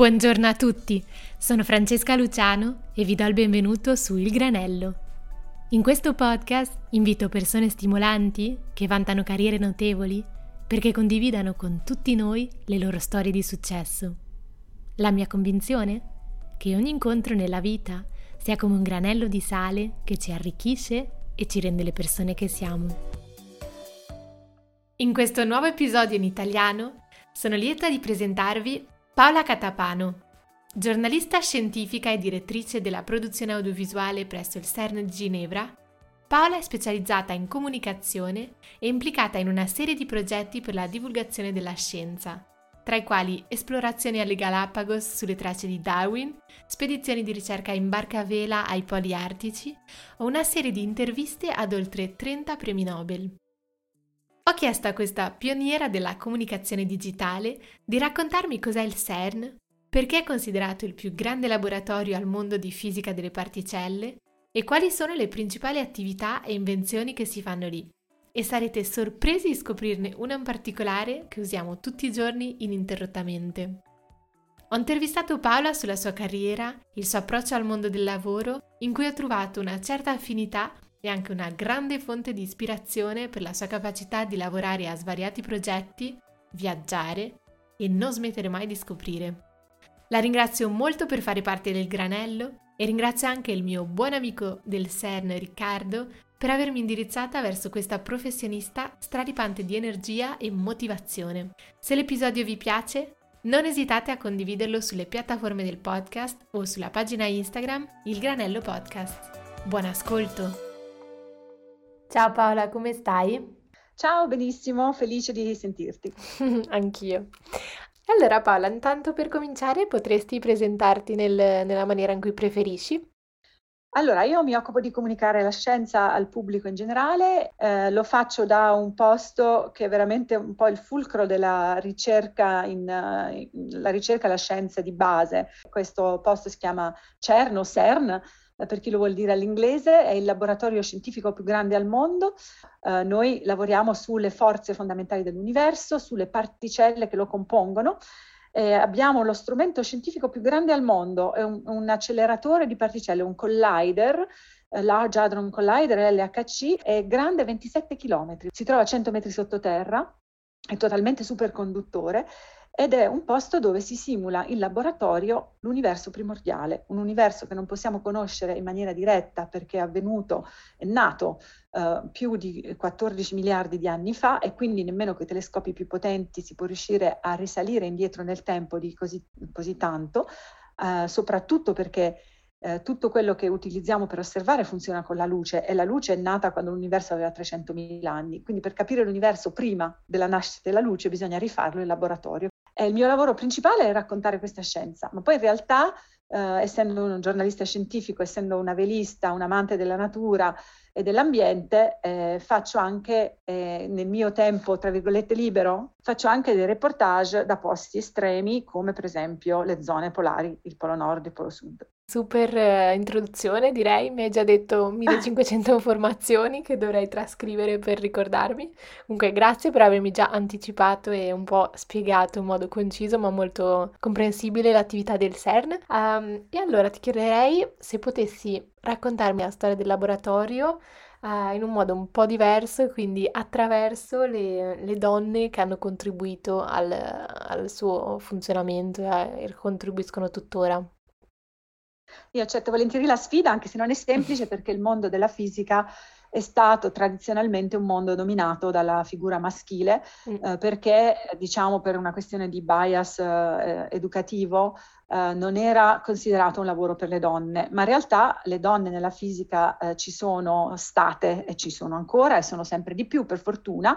Buongiorno a tutti, sono Francesca Luciano e vi do il benvenuto su Il Granello. In questo podcast invito persone stimolanti che vantano carriere notevoli perché condividano con tutti noi le loro storie di successo. La mia convinzione? Che ogni incontro nella vita sia come un granello di sale che ci arricchisce e ci rende le persone che siamo. In questo nuovo episodio in italiano sono lieta di presentarvi Paola Catapano, giornalista scientifica e direttrice della produzione audiovisuale presso il CERN di Ginevra, Paola è specializzata in comunicazione e implicata in una serie di progetti per la divulgazione della scienza, tra i quali esplorazioni alle Galapagos sulle tracce di Darwin, spedizioni di ricerca in barca a vela ai poli artici o una serie di interviste ad oltre 30 premi Nobel. Chiesto a questa pioniera della comunicazione digitale di raccontarmi cos'è il CERN, perché è considerato il più grande laboratorio al mondo di fisica delle particelle e quali sono le principali attività e invenzioni che si fanno lì. E sarete sorpresi di scoprirne una in particolare che usiamo tutti i giorni ininterrottamente. Ho intervistato Paola sulla sua carriera, il suo approccio al mondo del lavoro, in cui ho trovato una certa affinità è anche una grande fonte di ispirazione per la sua capacità di lavorare a svariati progetti, viaggiare e non smettere mai di scoprire. La ringrazio molto per fare parte del granello e ringrazio anche il mio buon amico del CERN Riccardo per avermi indirizzata verso questa professionista straripante di energia e motivazione. Se l'episodio vi piace, non esitate a condividerlo sulle piattaforme del podcast o sulla pagina Instagram Il Granello Podcast. Buon ascolto! Ciao Paola, come stai? Ciao, benissimo, felice di sentirti. Anch'io. Allora Paola, intanto per cominciare potresti presentarti nel- nella maniera in cui preferisci? Allora, io mi occupo di comunicare la scienza al pubblico in generale, eh, lo faccio da un posto che è veramente un po' il fulcro della ricerca, in, in, la ricerca e la scienza di base. Questo posto si chiama CERN o CERN, eh, per chi lo vuol dire all'inglese, è il laboratorio scientifico più grande al mondo. Uh, noi lavoriamo sulle forze fondamentali dell'universo, sulle particelle che lo compongono. Eh, abbiamo lo strumento scientifico più grande al mondo, è un, un acceleratore di particelle, un collider, eh, Large Hadron Collider, LHC, è grande 27 km, si trova a 100 metri sottoterra, è totalmente superconduttore ed è un posto dove si simula in laboratorio l'universo primordiale, un universo che non possiamo conoscere in maniera diretta perché è avvenuto, è nato eh, più di 14 miliardi di anni fa e quindi nemmeno con i telescopi più potenti si può riuscire a risalire indietro nel tempo di così, così tanto, eh, soprattutto perché eh, tutto quello che utilizziamo per osservare funziona con la luce e la luce è nata quando l'universo aveva 300.000 anni. Quindi per capire l'universo prima della nascita della luce bisogna rifarlo in laboratorio. E il mio lavoro principale è raccontare questa scienza, ma poi in realtà, eh, essendo un giornalista scientifico, essendo una velista, un amante della natura e dell'ambiente, eh, faccio anche eh, nel mio tempo, tra virgolette, libero, faccio anche dei reportage da posti estremi, come per esempio le zone polari, il polo nord e il polo sud. Super eh, introduzione, direi. Mi hai già detto 1500 informazioni che dovrei trascrivere per ricordarmi. Comunque, grazie per avermi già anticipato e un po' spiegato in modo conciso ma molto comprensibile l'attività del CERN. Um, e allora ti chiederei se potessi raccontarmi la storia del laboratorio uh, in un modo un po' diverso, quindi attraverso le, le donne che hanno contribuito al, al suo funzionamento eh, e contribuiscono tuttora. Io accetto volentieri la sfida, anche se non è semplice, perché il mondo della fisica è stato tradizionalmente un mondo dominato dalla figura maschile, mm. eh, perché diciamo per una questione di bias eh, educativo eh, non era considerato un lavoro per le donne, ma in realtà le donne nella fisica eh, ci sono state e ci sono ancora e sono sempre di più, per fortuna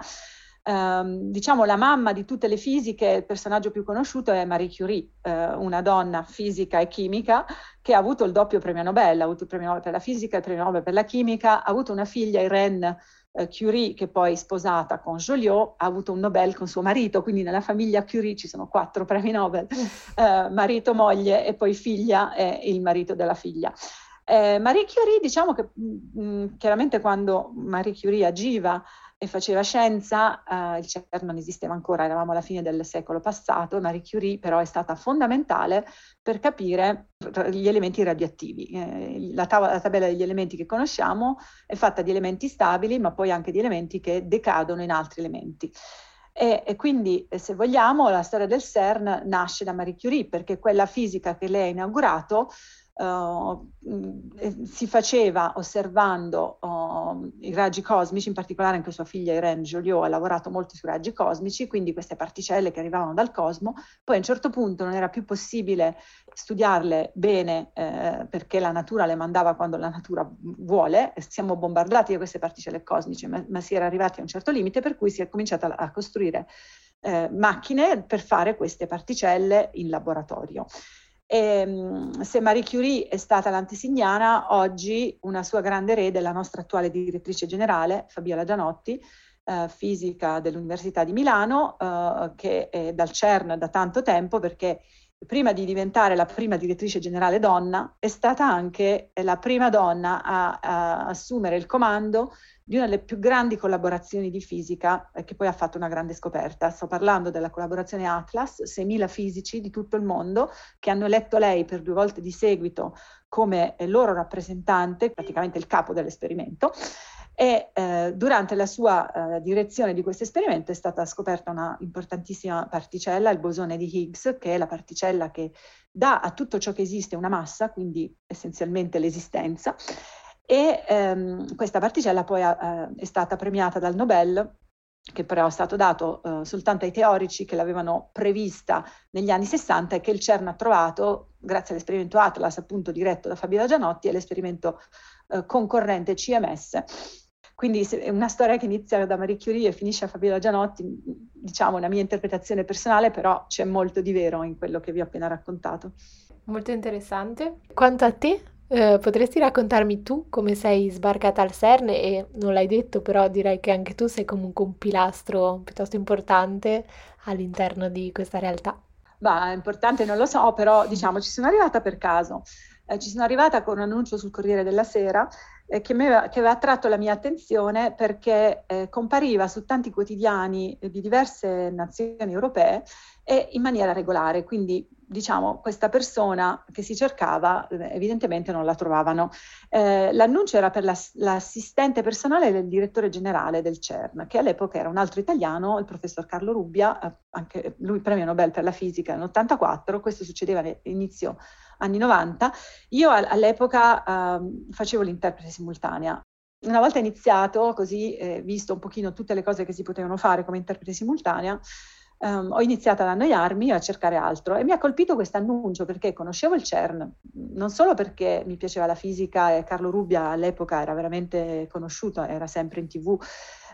ehm, diciamo la mamma di tutte le fisiche, il personaggio più conosciuto è Marie Curie, eh, una donna fisica e chimica che ha avuto il doppio premio Nobel, ha avuto il premio Nobel per la fisica il premio Nobel per la chimica, ha avuto una figlia Irene eh, Curie che poi sposata con Joliot ha avuto un Nobel con suo marito, quindi nella famiglia Curie ci sono quattro premi Nobel, eh, marito, moglie e poi figlia e il marito della figlia. Eh, Marie Curie, diciamo che mh, mm, mm, chiaramente quando Marie Curie agiva e faceva scienza, eh, il CERN non esisteva ancora, eravamo alla fine del secolo passato, Marie Curie però è stata fondamentale per capire gli elementi radioattivi. Eh, la, tavola, la tabella degli elementi che conosciamo è fatta di elementi stabili, ma poi anche di elementi che decadono in altri elementi. E, e, quindi, se vogliamo, la storia del CERN nasce da Marie Curie, perché quella fisica che lei ha inaugurato Uh, si faceva osservando uh, i raggi cosmici, in particolare anche sua figlia Irene Joliot ha lavorato molto sui raggi cosmici, quindi queste particelle che arrivavano dal cosmo, poi a un certo punto non era più possibile studiarle bene eh, perché la natura le mandava quando la natura vuole, siamo bombardati da queste particelle cosmiche, ma, ma si era arrivati a un certo limite per cui si è cominciato a, a costruire eh, macchine per fare queste particelle in laboratorio. E, ehm, se Marie Curie è stata l'antesignana, oggi una sua grande erede è la nostra attuale direttrice generale, Fabiola Gianotti, eh, fisica dell'Università di Milano, eh, che è dal CERN da tanto tempo perché prima di diventare la prima direttrice generale donna, è stata anche la prima donna a, a assumere il comando di una delle più grandi collaborazioni di fisica eh, che poi ha fatto una grande scoperta. Sto parlando della collaborazione Atlas, 6.000 fisici di tutto il mondo che hanno eletto lei per due volte di seguito come loro rappresentante, praticamente il capo dell'esperimento. E eh, durante la sua eh, direzione di questo esperimento è stata scoperta una importantissima particella, il bosone di Higgs, che è la particella che dà a tutto ciò che esiste una massa, quindi essenzialmente l'esistenza, e ehm, questa particella poi ha, eh, è stata premiata dal Nobel che però è stato dato eh, soltanto ai teorici che l'avevano prevista negli anni 60 e che il CERN ha trovato grazie all'esperimento Atlas appunto diretto da Fabiola Gianotti e l'esperimento eh, concorrente CMS. Quindi è una storia che inizia da Marie Curie e finisce a Fabiola Gianotti, diciamo una mia interpretazione personale, però c'è molto di vero in quello che vi ho appena raccontato. Molto interessante. Quanto a te, eh, potresti raccontarmi tu come sei sbarcata al CERN e non l'hai detto, però direi che anche tu sei comunque un pilastro piuttosto importante all'interno di questa realtà. Bah, importante non lo so, però diciamo ci sono arrivata per caso. Eh, ci sono arrivata con un annuncio sul Corriere della Sera eh, che, aveva, che, aveva, attratto la mia attenzione perché eh, compariva su tanti quotidiani di diverse nazioni europee e in maniera regolare, quindi diciamo, questa persona che si cercava eh, evidentemente non la trovavano. Eh, l'annuncio era per l'ass- l'assistente personale del direttore generale del CERN, che all'epoca era un altro italiano, il professor Carlo Rubbia, eh, anche lui premio Nobel per la fisica nell'84, questo succedeva all'inizio anni 90. Io all'epoca eh, facevo l'interprete simultanea. Una volta iniziato, così, eh, visto un pochino tutte le cose che si potevano fare come interprete simultanea, um, ho iniziato ad annoiarmi e a cercare altro e mi ha colpito questo annuncio perché conoscevo il CERN, non solo perché mi piaceva la fisica e Carlo Rubbia all'epoca era veramente conosciuto, era sempre in tv,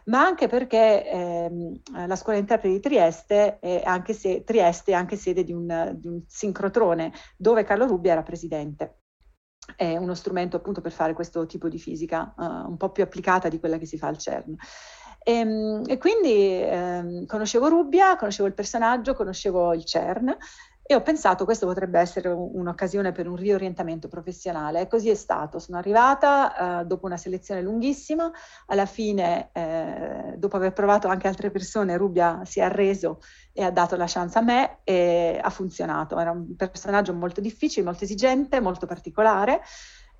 ma anche perché ehm, la scuola interpreti di Trieste è anche, se, Trieste è anche sede di un, di un sincrotrone dove Carlo Rubbia era presidente è uno strumento appunto per fare questo tipo di fisica uh, un po' più applicata di quella che si fa al CERN. E, ehm, e quindi eh, conoscevo Rubbia, conoscevo il personaggio, conoscevo il CERN e ho pensato questo potrebbe essere un'occasione per un riorientamento professionale. E così è stato. Sono arrivata eh, dopo una selezione lunghissima, alla fine, eh, dopo aver provato anche altre persone, Rubbia si è arreso e ha dato la chance a me e ha funzionato. Era un personaggio molto difficile, molto esigente, molto particolare.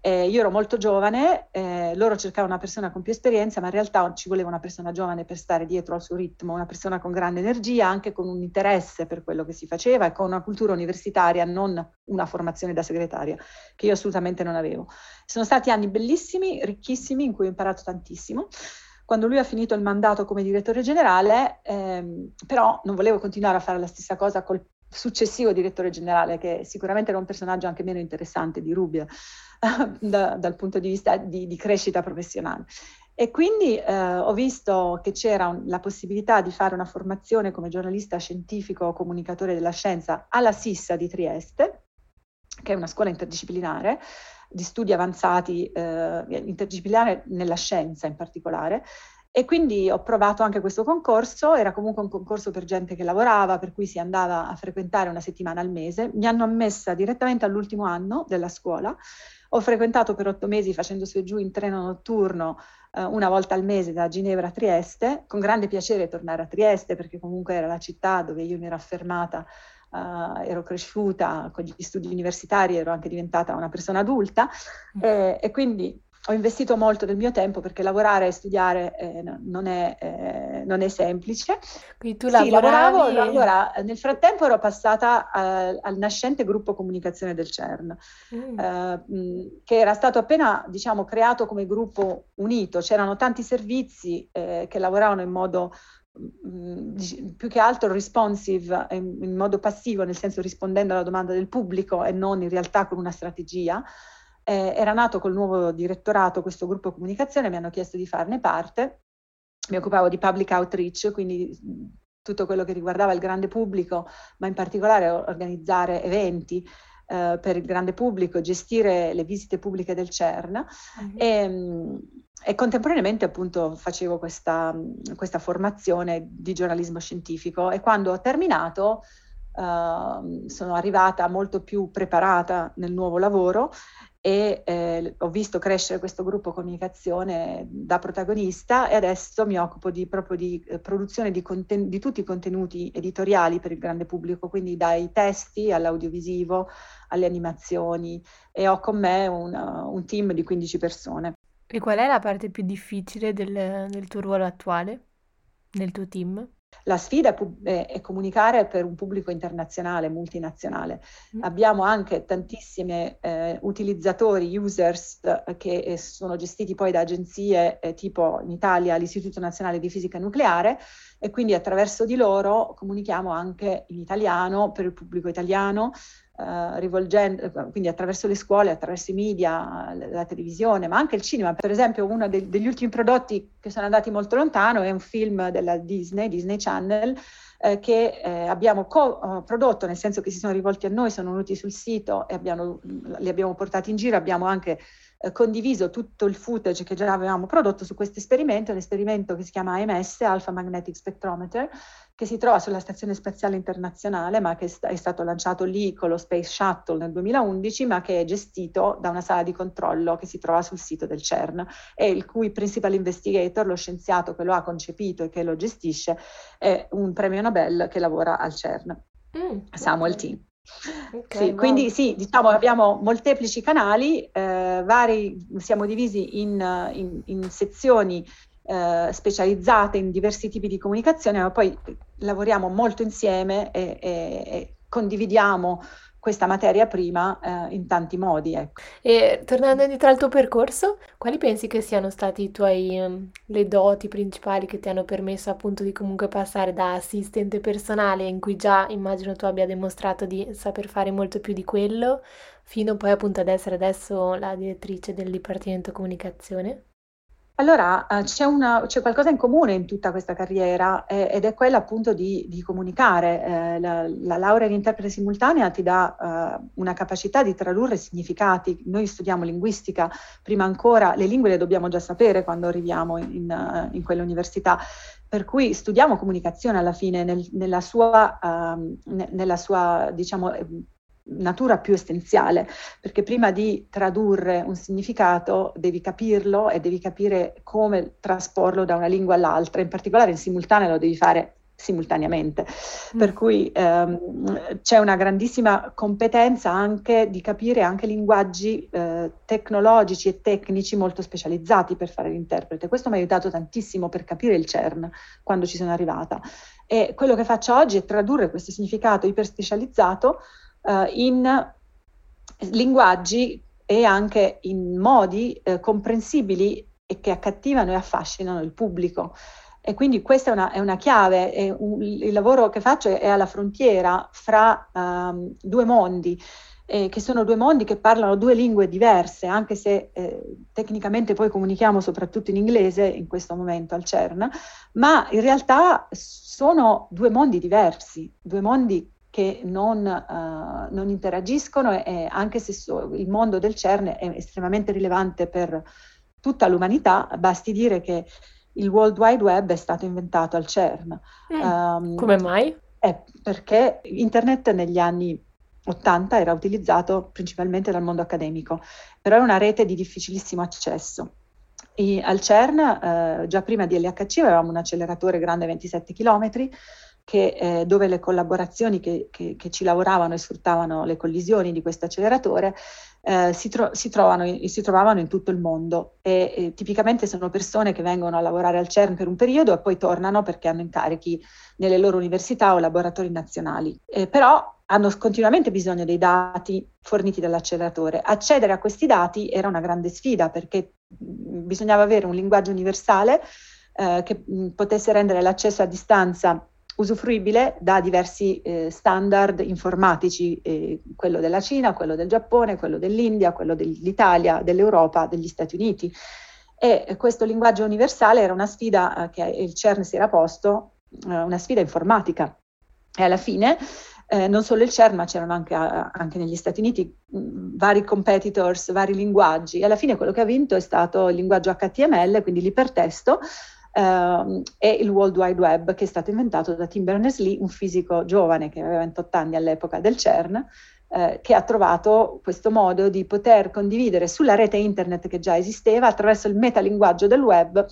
Eh, io ero molto giovane, eh, loro cercavano una persona con più esperienza, ma in realtà ci voleva una persona giovane per stare dietro al suo ritmo, una persona con grande energia, anche con un interesse per quello che si faceva e con una cultura universitaria, non una formazione da segretaria, che io assolutamente non avevo. Sono stati anni bellissimi, ricchissimi, in cui ho imparato tantissimo. Quando lui ha finito il mandato come direttore generale, ehm, però non volevo continuare a fare la stessa cosa col successivo direttore generale, che sicuramente era un personaggio anche meno interessante di Rubia da, dal punto di vista di, di crescita professionale. E quindi eh, ho visto che c'era un, la possibilità di fare una formazione come giornalista scientifico o comunicatore della scienza alla SISSA di Trieste, che è una scuola interdisciplinare di studi avanzati, eh, interdisciplinare nella scienza in particolare, e quindi ho provato anche questo concorso, era comunque un concorso per gente che lavorava, per cui si andava a frequentare una settimana al mese. Mi hanno ammessa direttamente all'ultimo anno della scuola. Ho frequentato per otto mesi facendo su e giù in treno notturno eh, una volta al mese da Ginevra a Trieste, con grande piacere tornare a Trieste perché comunque era la città dove io mi ero affermata Uh, ero cresciuta con gli studi universitari, ero anche diventata una persona adulta mm. eh, e quindi ho investito molto del mio tempo perché lavorare e studiare eh, non, è, eh, non, è, semplice. Quindi tu lavoravi... Sì, lavoravo, allora nel frattempo ero passata a, al nascente gruppo comunicazione del CERN, mm. eh, che era stato appena diciamo, creato come gruppo unito, c'erano tanti servizi eh, che lavoravano in modo più che altro responsive in, in modo passivo, nel senso rispondendo alla domanda del pubblico e non in realtà con una strategia eh, era nato col nuovo direttorato questo gruppo comunicazione, mi hanno chiesto di farne parte, mi occupavo di public outreach, quindi tutto quello che riguardava il grande pubblico, ma in particolare organizzare eventi eh, per il grande pubblico, gestire le visite pubbliche del CERN. Mm-hmm. e, e, contemporaneamente appunto facevo questa, questa, formazione di giornalismo scientifico. E quando ho terminato Uh, sono arrivata molto più preparata nel nuovo lavoro e eh, ho visto crescere questo gruppo comunicazione da protagonista e adesso mi occupo di, proprio di eh, produzione di, conten- di, tutti i contenuti editoriali per il grande pubblico, quindi dai testi all'audiovisivo, alle animazioni e ho con me un, un team di 15 persone. E qual è la parte più difficile del, del tuo ruolo attuale, nel tuo team? La sfida è, è, comunicare per un pubblico internazionale, multinazionale. Mm. Abbiamo anche tantissimi eh, utilizzatori, users, eh, che eh, sono gestiti poi da agenzie eh, tipo in Italia l'Istituto Nazionale di Fisica Nucleare e quindi attraverso di loro comunichiamo anche in italiano per il pubblico italiano, Uh, rivolgendo, quindi attraverso le scuole, attraverso i media, la, televisione, ma anche il cinema. Per esempio, uno de- degli ultimi prodotti che sono andati molto lontano è un film della Disney, Disney Channel, eh, che eh, abbiamo co- uh, prodotto, nel senso che si sono rivolti a noi, sono venuti sul sito e abbiamo, li abbiamo portati in giro, abbiamo anche eh, condiviso tutto il footage che già avevamo prodotto su questo esperimento, un esperimento che si chiama AMS, Alpha Magnetic Spectrometer, che si trova sulla Stazione Spaziale Internazionale, ma che è stato lanciato lì con lo Space Shuttle nel 2011, ma che è gestito da una sala di controllo che si trova sul sito del CERN e il cui principal investigator, lo scienziato che lo ha concepito e che lo gestisce, è un premio Nobel che lavora al CERN, mm, Samuel okay. T. Okay, sì, quindi sì, diciamo abbiamo molteplici canali, eh, vari, siamo divisi in, in, in sezioni eh, specializzate in diversi tipi di comunicazione, ma poi lavoriamo molto insieme e, e, e condividiamo questa materia prima eh, in tanti modi. Ecco. E tornando indietro al tuo percorso, quali pensi che siano stati i tuoi, um, le doti principali che ti hanno permesso appunto di comunque passare da assistente personale, in cui già immagino tu abbia dimostrato di saper fare molto più di quello, fino poi appunto ad essere adesso la direttrice del Dipartimento Comunicazione? Allora, eh, c'è, una, c'è, qualcosa in comune in tutta questa carriera eh, ed è quella appunto di, di comunicare. Eh, la, la, laurea in interprete simultanea ti dà eh, una capacità di tradurre significati. Noi studiamo linguistica, prima ancora le lingue le dobbiamo già sapere quando arriviamo in, in, in quell'università, per cui studiamo comunicazione alla fine nel, nella sua, uh, nella sua diciamo, natura più essenziale, perché prima di tradurre un significato devi capirlo e devi capire come trasporlo da una lingua all'altra, in particolare in simultaneo lo devi fare simultaneamente, mm. per cui ehm, c'è una grandissima competenza anche di capire anche linguaggi eh, tecnologici e tecnici molto specializzati per fare l'interprete. Questo mi ha aiutato tantissimo per capire il CERN quando ci sono arrivata. E quello che faccio oggi è tradurre questo significato iperspecializzato uh, in linguaggi e anche in modi eh, comprensibili e che accattivano e affascinano il pubblico. E quindi questa è una, è una chiave, è un, il lavoro che faccio è alla frontiera fra um, due mondi, eh, che sono due mondi che parlano due lingue diverse, anche se eh, tecnicamente poi comunichiamo soprattutto in inglese in questo momento al CERN, ma in realtà sono due mondi diversi, due mondi che non, uh, non interagiscono e, e, anche se so, il mondo del CERN è estremamente rilevante per tutta l'umanità, basti dire che il World Wide Web è stato inventato al CERN. Mm. Um, Come mai? Eh, perché Internet negli anni 80 era utilizzato principalmente dal mondo accademico, però è una rete di difficilissimo accesso I, al CERN, eh, già prima di LHC, avevamo un acceleratore grande 27 km che, eh, dove le collaborazioni che, che, che, ci lavoravano e sfruttavano le collisioni di questo acceleratore eh, si, tro- si, in, si, trovavano in tutto il mondo e, e, tipicamente sono persone che vengono a lavorare al CERN per un periodo e poi tornano perché hanno incarichi nelle loro università o laboratori nazionali. Eh, però hanno continuamente bisogno dei dati forniti dall'acceleratore. Accedere a questi dati era una grande sfida perché bisognava avere un linguaggio universale eh, che mh, potesse rendere l'accesso a distanza usufruibile da diversi eh, standard informatici, eh, quello della Cina, quello del Giappone, quello dell'India, quello dell'Italia, dell'Europa, degli Stati Uniti. E questo linguaggio universale era una sfida eh, che il CERN si era posto, eh, una sfida informatica. E alla fine eh, non solo il CERN, ma c'erano anche, anche negli Stati Uniti mh, vari competitors, vari linguaggi. E alla fine quello che ha vinto è stato il linguaggio HTML, quindi l'ipertesto, Uh, e il World Wide Web che è stato inventato da Tim Berners-Lee, un fisico giovane che aveva 28 anni all'epoca del CERN, uh, che ha trovato questo modo di poter condividere sulla rete internet che già esisteva attraverso il metalinguaggio del web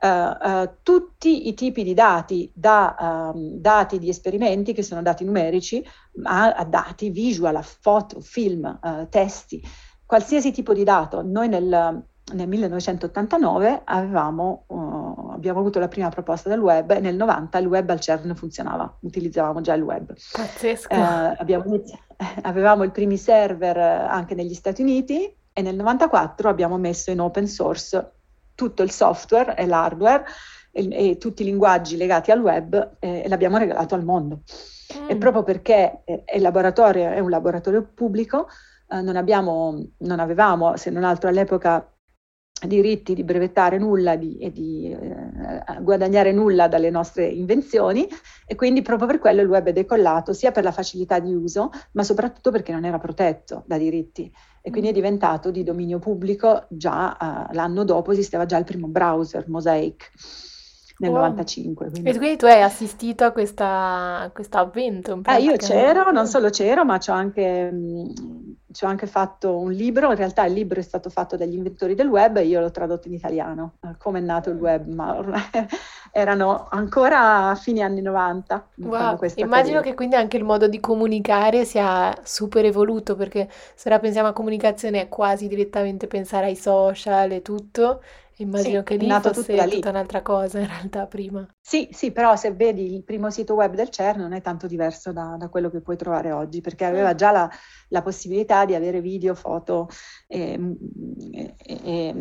uh, tutti i tipi di dati, da um, dati di esperimenti che sono dati numerici, a, a dati visual, a foto, film, testi, qualsiasi tipo di dato. Noi nel nel 1989 avevamo, uh, abbiamo avuto la prima proposta del web e nel 90 il web al CERN funzionava, utilizzavamo già il web. Pazzesco. Eh, iniziato, avevamo i primi server anche negli Stati Uniti e nel 94 abbiamo messo in open source tutto il software e l'hardware e, e tutti i linguaggi legati al web eh, e l'abbiamo regalato al mondo. Mm. E proprio perché eh, il laboratorio è un laboratorio pubblico, eh, non, abbiamo, non avevamo, se non altro all'epoca, diritti di brevettare nulla di, e di eh, guadagnare nulla dalle nostre invenzioni e quindi proprio per quello il web è decollato sia per la facilità di uso ma soprattutto perché non era protetto da diritti e quindi è mm. diventato di dominio pubblico già uh, l'anno dopo esisteva già il primo browser Mosaic nel oh. 95. Quindi. E quindi tu hai assistito a questo avvento? Eh, io c'ero, non solo c'ero, ma ci ho anche, fatto un libro. In realtà il libro è stato fatto dagli inventori del web e io l'ho tradotto in italiano. Eh, come è nato il web, ma ormai erano ancora a fine anni 90. Wow. Immagino che quindi anche il modo di comunicare sia super evoluto, perché se ora pensiamo a comunicazione è quasi direttamente pensare ai social e tutto. Immagino sì, che lì fosse tutta un'altra cosa in realtà prima. Sì, sì, però se vedi il primo sito web del CERN non è tanto diverso da, da quello che puoi trovare oggi, perché aveva mm. già la, la possibilità di avere video, foto e, e, e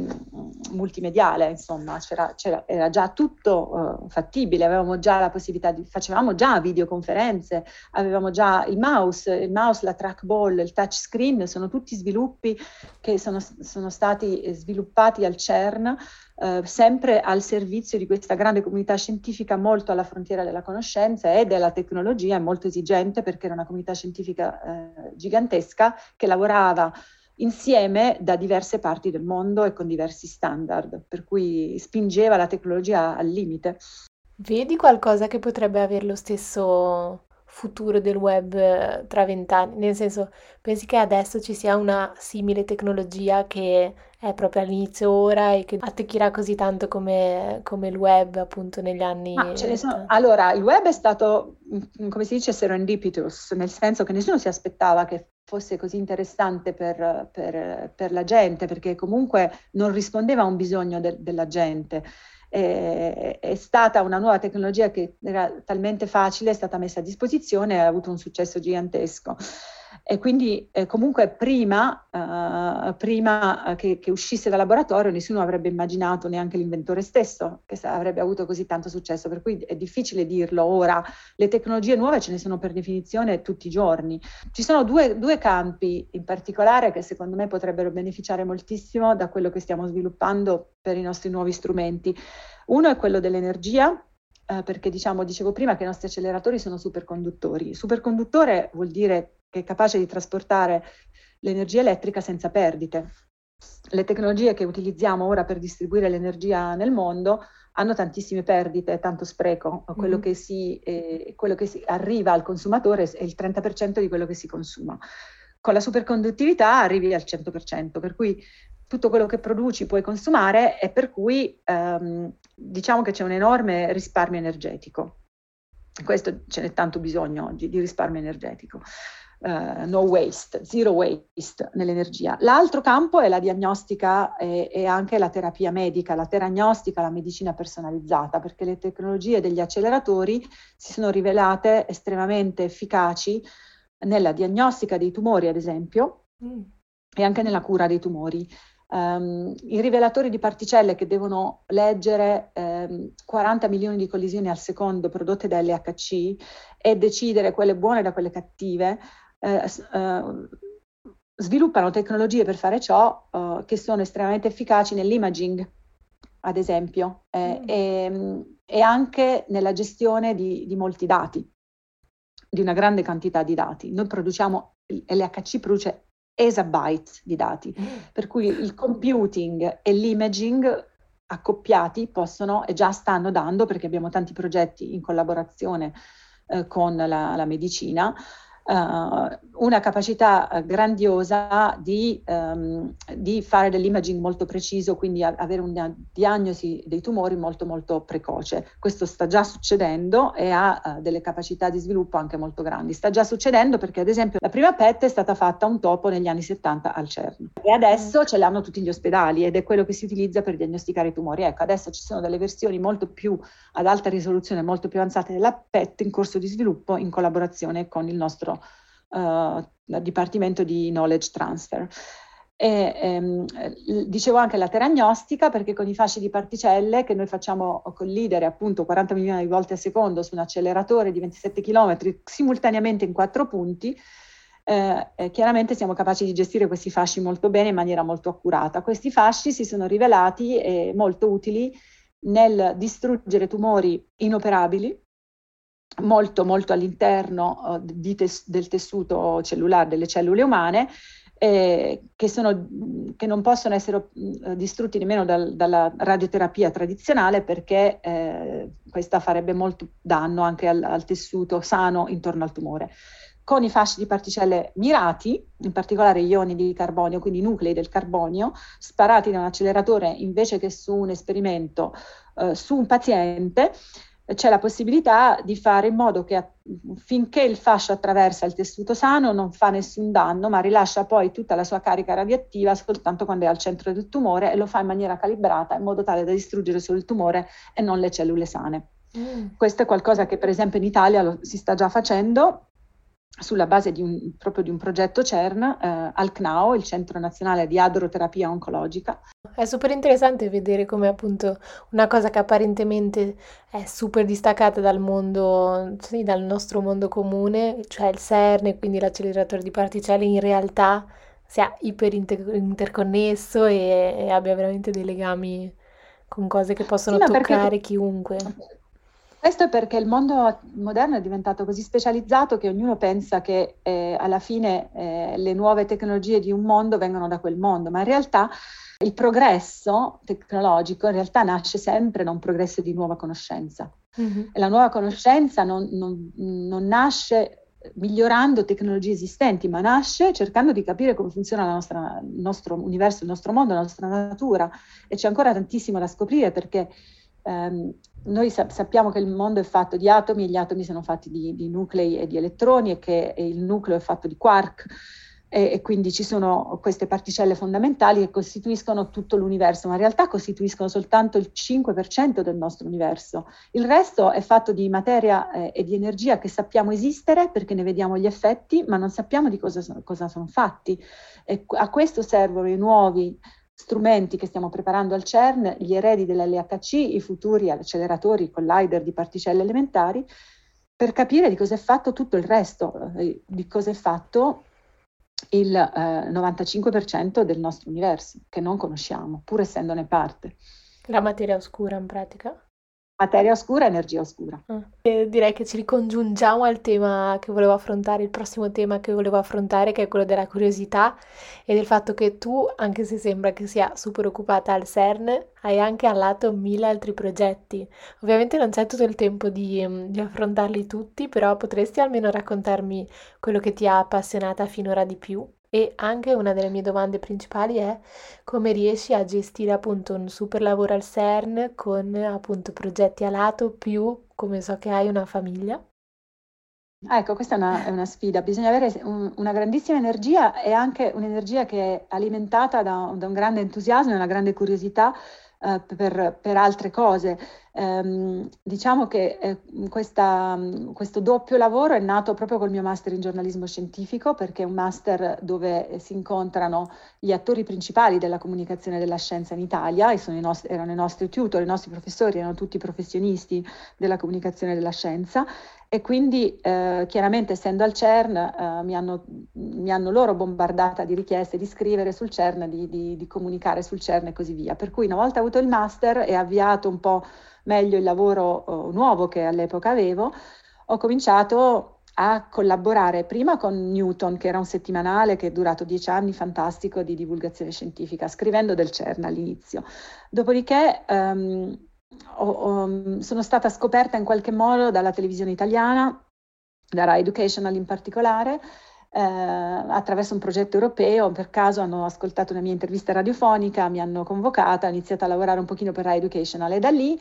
multimediale, insomma, c'era, c'era, era già tutto uh, fattibile, avevamo già la possibilità di, facevamo già videoconferenze, avevamo già il mouse, il mouse, la trackball, il touchscreen, sono tutti sviluppi che sono, sono stati sviluppati al CERN eh, sempre al servizio di questa grande comunità scientifica molto alla frontiera della conoscenza e della tecnologia, molto esigente perché era una comunità scientifica eh, gigantesca che lavorava insieme da diverse parti del mondo e con diversi standard, per cui spingeva la tecnologia al limite. Vedi qualcosa che potrebbe avere lo stesso futuro del web eh, tra vent'anni? Nel senso, pensi che adesso ci sia una simile tecnologia che è proprio all'inizio ora e che attecchirà così tanto come, come il web appunto negli anni... Ah, sono... Allora, il web è stato, mm, come si dice, serendipitous, nel senso che nessuno si aspettava che fosse così interessante per, per, per la gente, perché comunque non rispondeva a un bisogno de- della gente è, è stata una nuova tecnologia che era talmente facile, è stata messa a disposizione e ha avuto un successo gigantesco. E quindi eh, comunque prima, uh, prima che, che, uscisse dal laboratorio nessuno avrebbe immaginato, neanche l'inventore stesso, che avrebbe avuto così tanto successo, per cui è difficile dirlo ora. Le tecnologie nuove ce ne sono per definizione tutti i giorni. Ci sono due, due campi in particolare che secondo me potrebbero beneficiare moltissimo da quello che stiamo sviluppando per i nostri nuovi strumenti. Uno è quello dell'energia, eh, perché diciamo, dicevo prima che i nostri acceleratori sono superconduttori. Superconduttore vuol dire che è capace di trasportare l'energia elettrica senza perdite. Le tecnologie che utilizziamo ora per distribuire l'energia nel mondo hanno tantissime perdite, tanto spreco. Quello, mm-hmm. che si, eh, quello che si arriva al consumatore è il 30% di quello che si consuma. Con la superconduttività arrivi al 100%, per cui tutto quello che produci puoi consumare e per cui ehm, diciamo che c'è un enorme risparmio energetico. Questo ce n'è tanto bisogno oggi di risparmio energetico. Uh, no waste, zero waste nell'energia. L'altro campo è la diagnostica e, e, anche la terapia medica, la teragnostica, la medicina personalizzata, perché le tecnologie degli acceleratori si sono rivelate estremamente efficaci nella diagnostica dei tumori, ad esempio, mm. e anche nella cura dei tumori. Um, I rivelatori di particelle che devono leggere um, 40 milioni di collisioni al secondo prodotte da LHC e decidere quelle buone da quelle cattive, eh, eh, sviluppano tecnologie per fare ciò eh, che sono estremamente efficaci nell'imaging, ad esempio, eh, mm. e, e, anche nella gestione di, di molti dati, di una grande quantità di dati. Noi produciamo, l'HC produce esabyte di dati, per cui il computing e l'imaging accoppiati possono e già stanno dando, perché abbiamo tanti progetti in collaborazione eh, con la, la medicina, una capacità eh, grandiosa di, um, di, fare dell'imaging molto preciso, quindi a- avere una diagnosi dei tumori molto molto precoce. Questo sta già succedendo e ha uh, delle capacità di sviluppo anche molto grandi. Sta già succedendo perché ad esempio la prima PET è stata fatta un topo negli anni 70 al CERN e adesso ce l'hanno tutti gli ospedali ed è quello che si utilizza per diagnosticare i tumori. Ecco, adesso ci sono delle versioni molto più ad alta risoluzione, molto più avanzate della PET in corso di sviluppo in collaborazione con il nostro uh, Dipartimento di Knowledge Transfer. E, ehm, dicevo anche la teragnostica perché con i fasci di particelle che noi facciamo collidere appunto 40 milioni di volte a secondo su un acceleratore di 27 km simultaneamente in quattro punti, eh, chiaramente siamo capaci di gestire questi fasci molto bene in maniera molto accurata. Questi fasci si sono rivelati eh, molto utili nel distruggere tumori inoperabili molto molto all'interno uh, tes- del tessuto cellulare delle cellule umane eh, che, sono, che, non possono essere uh, distrutti nemmeno dal, dalla radioterapia tradizionale perché eh, questa farebbe molto danno anche al, al, tessuto sano intorno al tumore. Con i fasci di particelle mirati, in particolare ioni di carbonio, quindi nuclei del carbonio, sparati da un acceleratore invece che su un esperimento uh, su un paziente, c'è la possibilità di fare in modo che finché il fascio attraversa il tessuto sano non fa nessun danno, ma rilascia poi tutta la sua carica radioattiva soltanto quando è al centro del tumore e lo fa in maniera calibrata in modo tale da distruggere solo il tumore e non le cellule sane. Mm. Questo è qualcosa che per esempio in Italia lo, si sta già facendo sulla base di un, proprio di un progetto CERN eh, al CNAO, il Centro Nazionale di Adroterapia Oncologica. È super interessante vedere come appunto una cosa che apparentemente è super distaccata dal mondo, sì, dal nostro mondo comune, cioè il CERN e quindi l'acceleratore di particelle, in realtà sia iper interconnesso e, e abbia veramente dei legami con cose che possono sì, toccare perché... chiunque. Questo è perché il mondo moderno è diventato così specializzato che ognuno pensa che eh, alla fine eh, le nuove tecnologie di un mondo vengono da quel mondo, ma in realtà il progresso tecnologico in realtà nasce sempre da un progresso di nuova conoscenza. Mm-hmm. E la nuova conoscenza non, non, non nasce migliorando tecnologie esistenti, ma nasce cercando di capire come funziona nostra, il nostro universo, il nostro mondo, la nostra natura. E c'è ancora tantissimo da scoprire perché ehm, noi sa- sappiamo che il mondo è fatto di atomi e gli atomi sono fatti di, di nuclei e di elettroni e che e il nucleo è fatto di quark e, e, quindi ci sono queste particelle fondamentali che costituiscono tutto l'universo, ma in realtà costituiscono soltanto il 5% del nostro universo. Il resto è fatto di materia eh, e di energia che sappiamo esistere perché ne vediamo gli effetti, ma non sappiamo di cosa, cosa sono fatti. E a questo servono i nuovi strumenti che stiamo preparando al CERN, gli eredi dell'LHC, i futuri acceleratori collider di particelle elementari, per capire di cosa è fatto tutto il resto, eh, di cosa è fatto il eh, 95% del nostro universo, che non conosciamo, pur essendone parte. La materia oscura in pratica? Materia oscura energia oscura. Ah. direi che ci ricongiungiamo al tema che volevo affrontare, il prossimo tema che volevo affrontare, che è quello della curiosità e del fatto che tu, anche se sembra che sia super occupata al CERN, hai anche al lato mille altri progetti. Ovviamente non c'è tutto il tempo di, mm, di affrontarli tutti, però potresti almeno raccontarmi quello che ti ha appassionata finora di più? E anche una delle mie domande principali è come riesci a gestire appunto un super lavoro al CERN con appunto progetti a lato più come so che hai una famiglia? Ah, ecco, questa è una, è una sfida, bisogna avere un- una grandissima energia e anche un'energia che è alimentata da, da un grande entusiasmo e una grande curiosità eh, per, per altre cose. Ehm, diciamo che eh, questa, questo doppio lavoro è nato proprio col mio master in giornalismo scientifico, perché è un master dove si incontrano gli attori principali della comunicazione della scienza in Italia, e i nostri, erano i nostri tutor, i nostri professori, erano tutti professionisti della comunicazione della scienza e quindi eh, chiaramente essendo al CERN eh, mi, hanno, mi, hanno, loro bombardata di richieste di scrivere sul CERN, di, di, di, comunicare sul CERN e così via. Per cui una volta avuto il master e avviato un po' meglio il lavoro nuovo che all'epoca avevo, ho cominciato a collaborare prima con Newton, che era un settimanale che è durato dieci anni, fantastico, di divulgazione scientifica, scrivendo del CERN all'inizio. Dopodiché um, ho, ho, sono stata scoperta in qualche modo dalla televisione italiana, da Rai Educational in particolare, eh, attraverso un progetto europeo. Per caso hanno ascoltato una mia intervista radiofonica, mi hanno convocata, ho iniziato a lavorare un pochino per Rai Educational e da lì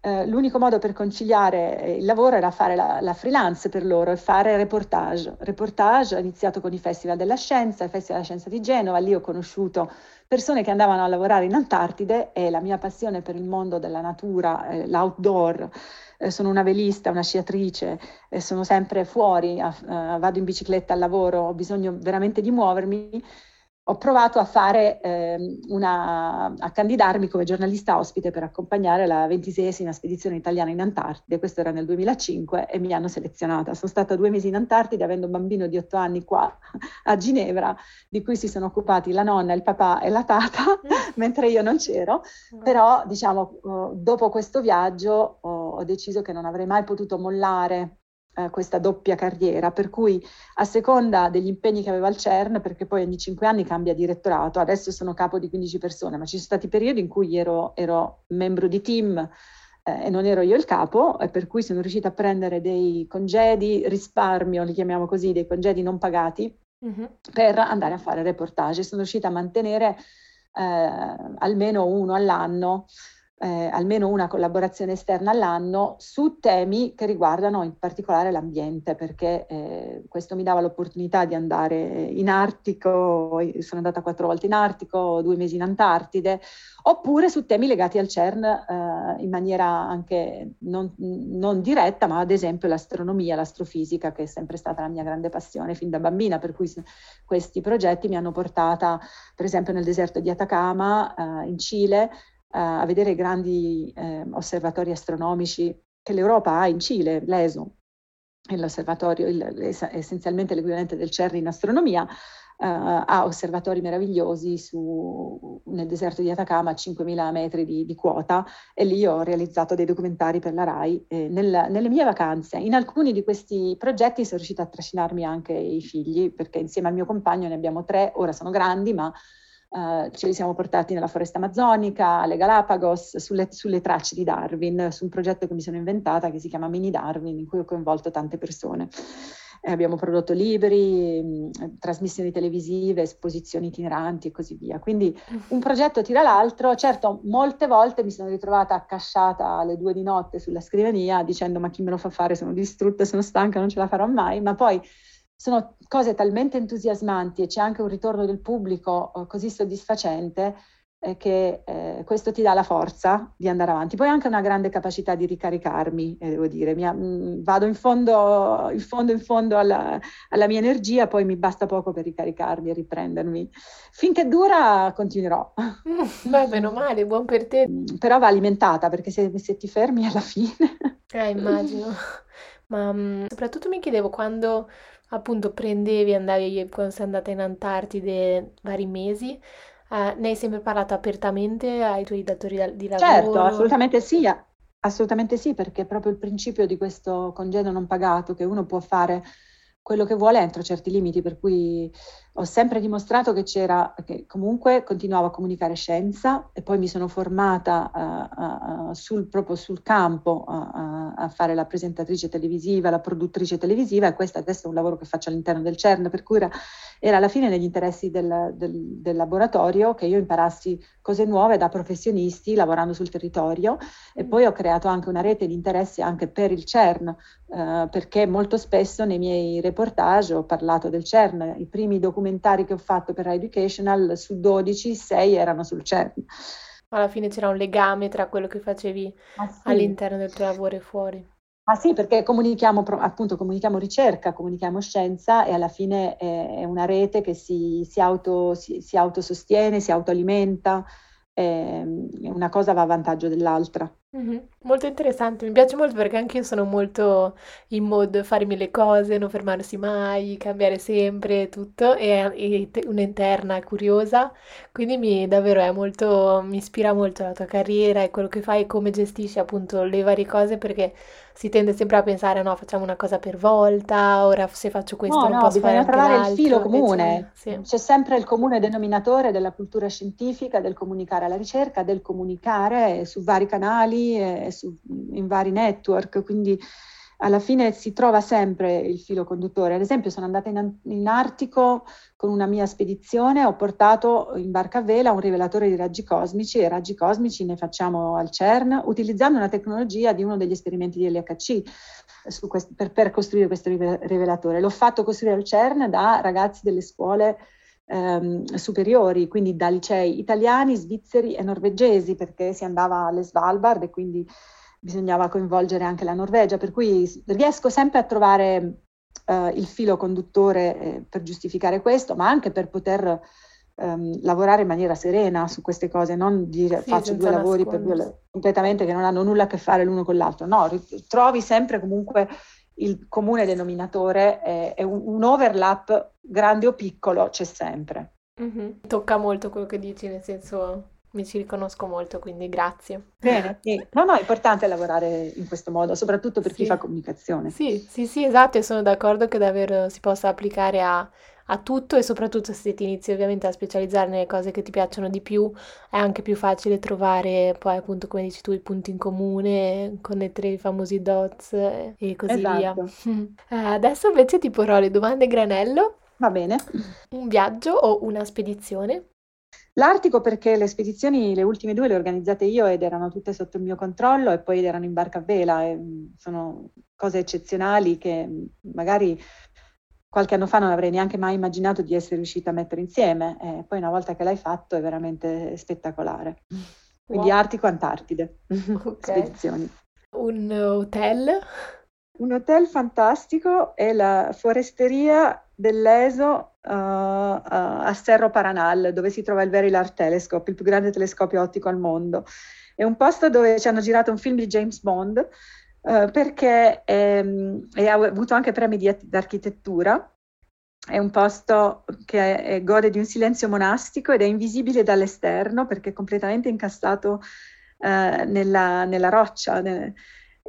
eh, l'unico modo per conciliare il lavoro era fare la, la, freelance per loro e fare reportage. Reportage ho iniziato con i Festival della Scienza, il Festival della Scienza di Genova, lì ho conosciuto persone che andavano a lavorare in Antartide e la mia passione per il mondo della natura, eh, l'outdoor, eh, sono una velista, una sciatrice, eh, sono sempre fuori, vado in bicicletta al lavoro, ho bisogno veramente di muovermi ho provato a fare eh, una, a candidarmi come giornalista ospite per accompagnare la ventiseiesima spedizione italiana in Antartide, questo era nel 2005 e mi hanno selezionata. Sono stata due mesi in Antartide avendo un bambino di otto anni qua a Ginevra, di cui si sono occupati la nonna, il papà e la tata, mentre io non c'ero, però diciamo oh, dopo questo viaggio oh, ho deciso che non avrei mai potuto mollare eh, questa doppia carriera, per cui a seconda degli impegni che aveva al CERN, perché poi ogni cinque anni cambia direttorato, adesso sono capo di 15 persone, ma ci sono stati periodi in cui ero, ero membro di team eh, e non ero io il capo, e per cui sono riuscita a prendere dei congedi, risparmio, li chiamiamo così, dei congedi non pagati, mm-hmm. per andare a fare reportage. Sono riuscita a mantenere eh, almeno uno all'anno eh, almeno una collaborazione esterna all'anno su temi che riguardano in particolare l'ambiente, perché eh, questo mi dava l'opportunità di andare in Artico, sono andata quattro volte in Artico, due mesi in Antartide, oppure su temi legati al CERN eh, in maniera anche non, non, diretta, ma ad esempio l'astronomia, l'astrofisica, che è sempre stata la mia grande passione fin da bambina, per cui questi progetti mi hanno portata, per esempio, nel deserto di Atacama, eh, in Cile, a vedere grandi eh, osservatori astronomici che l'Europa ha in Cile, l'ESO, l'osservatorio, il, essenzialmente l'equivalente del CERN in astronomia, uh, ha osservatori meravigliosi su, nel deserto di Atacama a 5.000 metri di, di, quota e lì ho realizzato dei documentari per la RAI. Eh, nel, nelle mie vacanze, in alcuni di questi progetti sono riuscita a trascinarmi anche i figli perché insieme al mio compagno ne abbiamo tre, ora sono grandi ma Uh, ce li siamo portati nella foresta amazzonica, alle Galapagos, sulle, sulle, tracce di Darwin, su un progetto che mi sono inventata che si chiama Mini Darwin, in cui ho coinvolto tante persone. Eh, abbiamo prodotto libri, mh, trasmissioni televisive, esposizioni itineranti e così via. Quindi un progetto tira l'altro. Certo, molte volte mi sono ritrovata accasciata alle due di notte sulla scrivania dicendo ma chi me lo fa fare? Sono distrutta, sono stanca, non ce la farò mai. Ma poi sono cose talmente entusiasmanti e c'è anche un ritorno del pubblico eh, così soddisfacente eh, che eh, questo ti dà la forza di andare avanti. Poi anche una grande capacità di ricaricarmi, eh, devo dire, mi, mh, mm, vado in fondo, in fondo, in fondo alla, alla, mia energia, poi mi basta poco per ricaricarmi e riprendermi. Finché dura continuerò. Mm, beh, meno male, buon per te. Mm, però va alimentata perché se, se ti fermi alla fine... Eh, immagino. Ma mh, soprattutto mi chiedevo quando appunto prendevi, andavi quando sei andata in Antartide vari mesi, eh, ne hai sempre parlato apertamente ai tuoi datori di lavoro? Certo, assolutamente sì, assolutamente sì, perché proprio il principio di questo congedo non pagato che uno può fare quello che vuole entro certi limiti, per cui ho sempre dimostrato che c'era, che comunque continuavo a comunicare scienza e poi mi sono formata uh, uh, sul, proprio sul campo uh, a fare la presentatrice televisiva, la produttrice televisiva e questo adesso è un lavoro che faccio all'interno del CERN, per cui era, era alla fine negli interessi del, del, del, laboratorio che io imparassi cose nuove da professionisti lavorando sul territorio e poi ho creato anche una rete di interessi anche per il CERN, perché molto spesso nei miei reportage ho parlato del CERN, i primi documenti documentari che ho fatto per Educational, su 12, 6 erano sul CERN. Alla fine c'era un legame tra quello che facevi ah, sì. all'interno del tuo lavoro e fuori. Ah sì, perché comunichiamo appunto comunichiamo ricerca, comunichiamo scienza e alla fine è una rete che si, si, auto, si, si autosostiene, si autoalimenta, una cosa va a vantaggio dell'altra. Mm-hmm. Molto interessante, mi piace molto perché anche io sono molto in modo fare mille cose, non fermarsi mai, cambiare sempre tutto e, e un'interna curiosa, quindi mi, davvero è molto, mi ispira molto la tua carriera e quello che fai e come gestisci appunto le varie cose perché si tende sempre a pensare no facciamo una cosa per volta, ora se faccio questo no, non no, posso fare anche trovare l'altro, il filo comune, sì. c'è sempre il comune denominatore della cultura scientifica, del comunicare alla ricerca, del comunicare su vari canali e su, in vari network, quindi alla fine si trova sempre il filo conduttore. Ad esempio sono andata in, in Artico con una mia spedizione, ho portato in barca a vela un rivelatore di raggi cosmici e raggi cosmici ne facciamo al CERN utilizzando una tecnologia di uno degli esperimenti di LHC quest- per, per, costruire questo rivelatore. L'ho fatto costruire al CERN da ragazzi delle scuole ehm, superiori, quindi da licei italiani, svizzeri e norvegesi, perché si andava alle Svalbard e quindi bisognava coinvolgere anche la Norvegia, per cui riesco sempre a trovare eh, il filo conduttore eh, per giustificare questo, ma anche per poter ehm, lavorare in maniera serena su queste cose, non dire sì, faccio due lavori due, completamente che non hanno nulla a che fare l'uno con l'altro, no, trovi sempre comunque il comune denominatore e, e un, un, overlap grande o piccolo c'è sempre. Mm-hmm. Tocca molto quello che dici, nel senso mi ci riconosco molto, quindi grazie. Bene, sì. no, no, è importante lavorare in questo modo, soprattutto per sì. chi fa comunicazione. Sì, sì, sì, esatto, e sono d'accordo che davvero si possa applicare a, a tutto e soprattutto se ti inizi ovviamente a specializzare nelle cose che ti piacciono di più, è anche più facile trovare poi appunto, come dici tu, i punti in comune, connettere i famosi dots e così esatto. via. Eh, adesso invece ti porrò le domande granello. Va bene. Un viaggio o una spedizione? L'Artico perché le spedizioni, le ultime due le ho organizzate io ed erano tutte sotto il mio controllo e poi erano in barca a vela e sono cose eccezionali che magari qualche anno fa non avrei neanche mai immaginato di essere riuscita a mettere insieme e poi una volta che l'hai fatto è veramente spettacolare. Quindi wow. Artico-Antartide, okay. spedizioni. Un hotel? Un hotel fantastico è la foresteria dell'ESO uh, uh, a Cerro Paranal, dove si trova il Very Large Telescope, il più grande telescopio ottico al mondo. È un posto dove ci hanno girato un film di James Bond, uh, perché ehm, ha avuto anche premi di, architettura. È un posto che è, gode di un silenzio monastico ed è invisibile dall'esterno perché è completamente incassato nella, nella, roccia. Ne,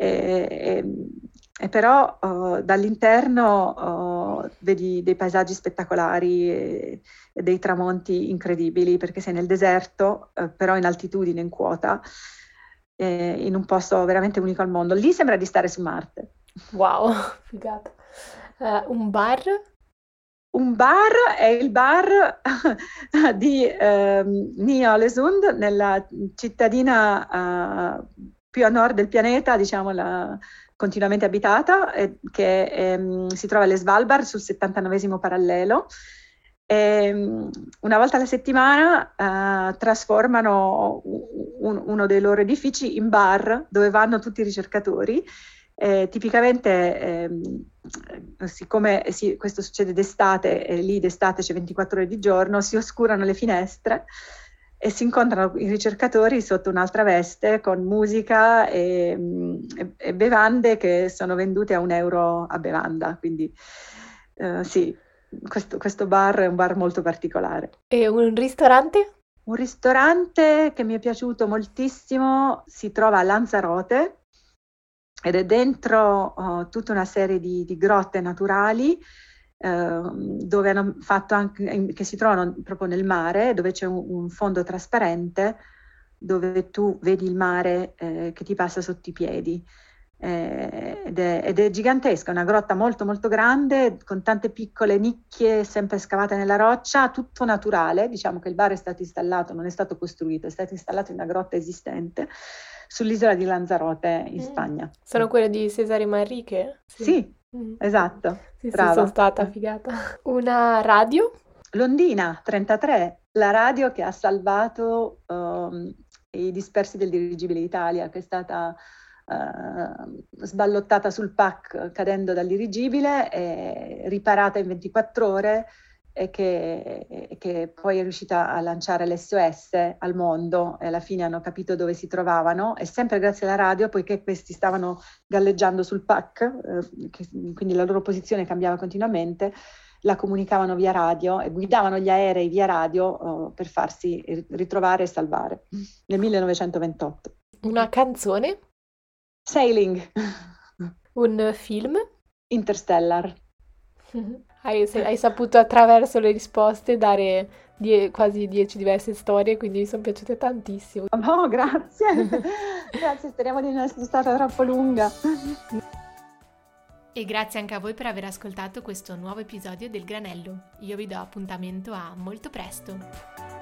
e, e, però uh, dall'interno uh, vedi dei paesaggi spettacolari e, e, dei tramonti incredibili perché sei nel deserto, uh, però in altitudine, in quota, eh, in un posto veramente unico al mondo. Lì sembra di stare su Marte. Wow, figata. un bar? Un bar è il bar di ehm, Ny-Ålesund, nella cittadina più a nord del pianeta, diciamo la continuamente abitata, eh, che ehm, si trova alle Svalbard sul 79 parallelo. E, ehm, una volta alla settimana eh, trasformano un, uno dei loro edifici in bar dove vanno tutti i ricercatori. Eh, tipicamente, ehm, siccome sì, questo succede d'estate e lì d'estate c'è 24 ore di giorno, si oscurano le finestre e si incontrano i ricercatori sotto un'altra veste con musica e, e, e bevande che sono vendute a un euro a bevanda. Quindi uh, sì, questo, questo bar è un bar molto particolare. E un ristorante? Un ristorante che mi è piaciuto moltissimo si trova a Lanzarote ed è dentro uh, tutta una serie di, di grotte naturali eh, dove hanno fatto anche, che si trovano proprio nel mare, dove c'è un, un fondo trasparente, dove tu vedi il mare eh, che ti passa sotto i piedi. Eh, ed, è, ed, è, gigantesca, una grotta molto molto grande con tante piccole nicchie sempre scavate nella roccia, tutto naturale, diciamo che il bar è stato installato, non è stato costruito, è stato installato in una grotta esistente sull'isola di Lanzarote in mm. Spagna. Sono quelle di Cesare Manrique? Sì, sì mm. esatto. Sì, sì, sono stata figata. Una radio? Londina 33, la radio che ha salvato um, i dispersi del dirigibile Italia, che è stata uh, sballottata sul PAC cadendo dal dirigibile e riparata in 24 ore e che, che, poi è riuscita a lanciare l'SOS al mondo e alla fine hanno capito dove si trovavano e sempre grazie alla radio, poiché questi stavano galleggiando sul PAC, eh, che, quindi la loro posizione cambiava continuamente, la comunicavano via radio e guidavano gli aerei via radio oh, per farsi ritrovare e salvare nel 1928. Una canzone? Sailing. Un film? Interstellar. Hai, hai, saputo attraverso le risposte dare die, quasi dieci diverse storie, quindi mi sono piaciute tantissimo. Oh, grazie. grazie, speriamo di non essere stata troppo lunga. E grazie anche a voi per aver ascoltato questo nuovo episodio del Granello. Io vi do appuntamento a molto presto.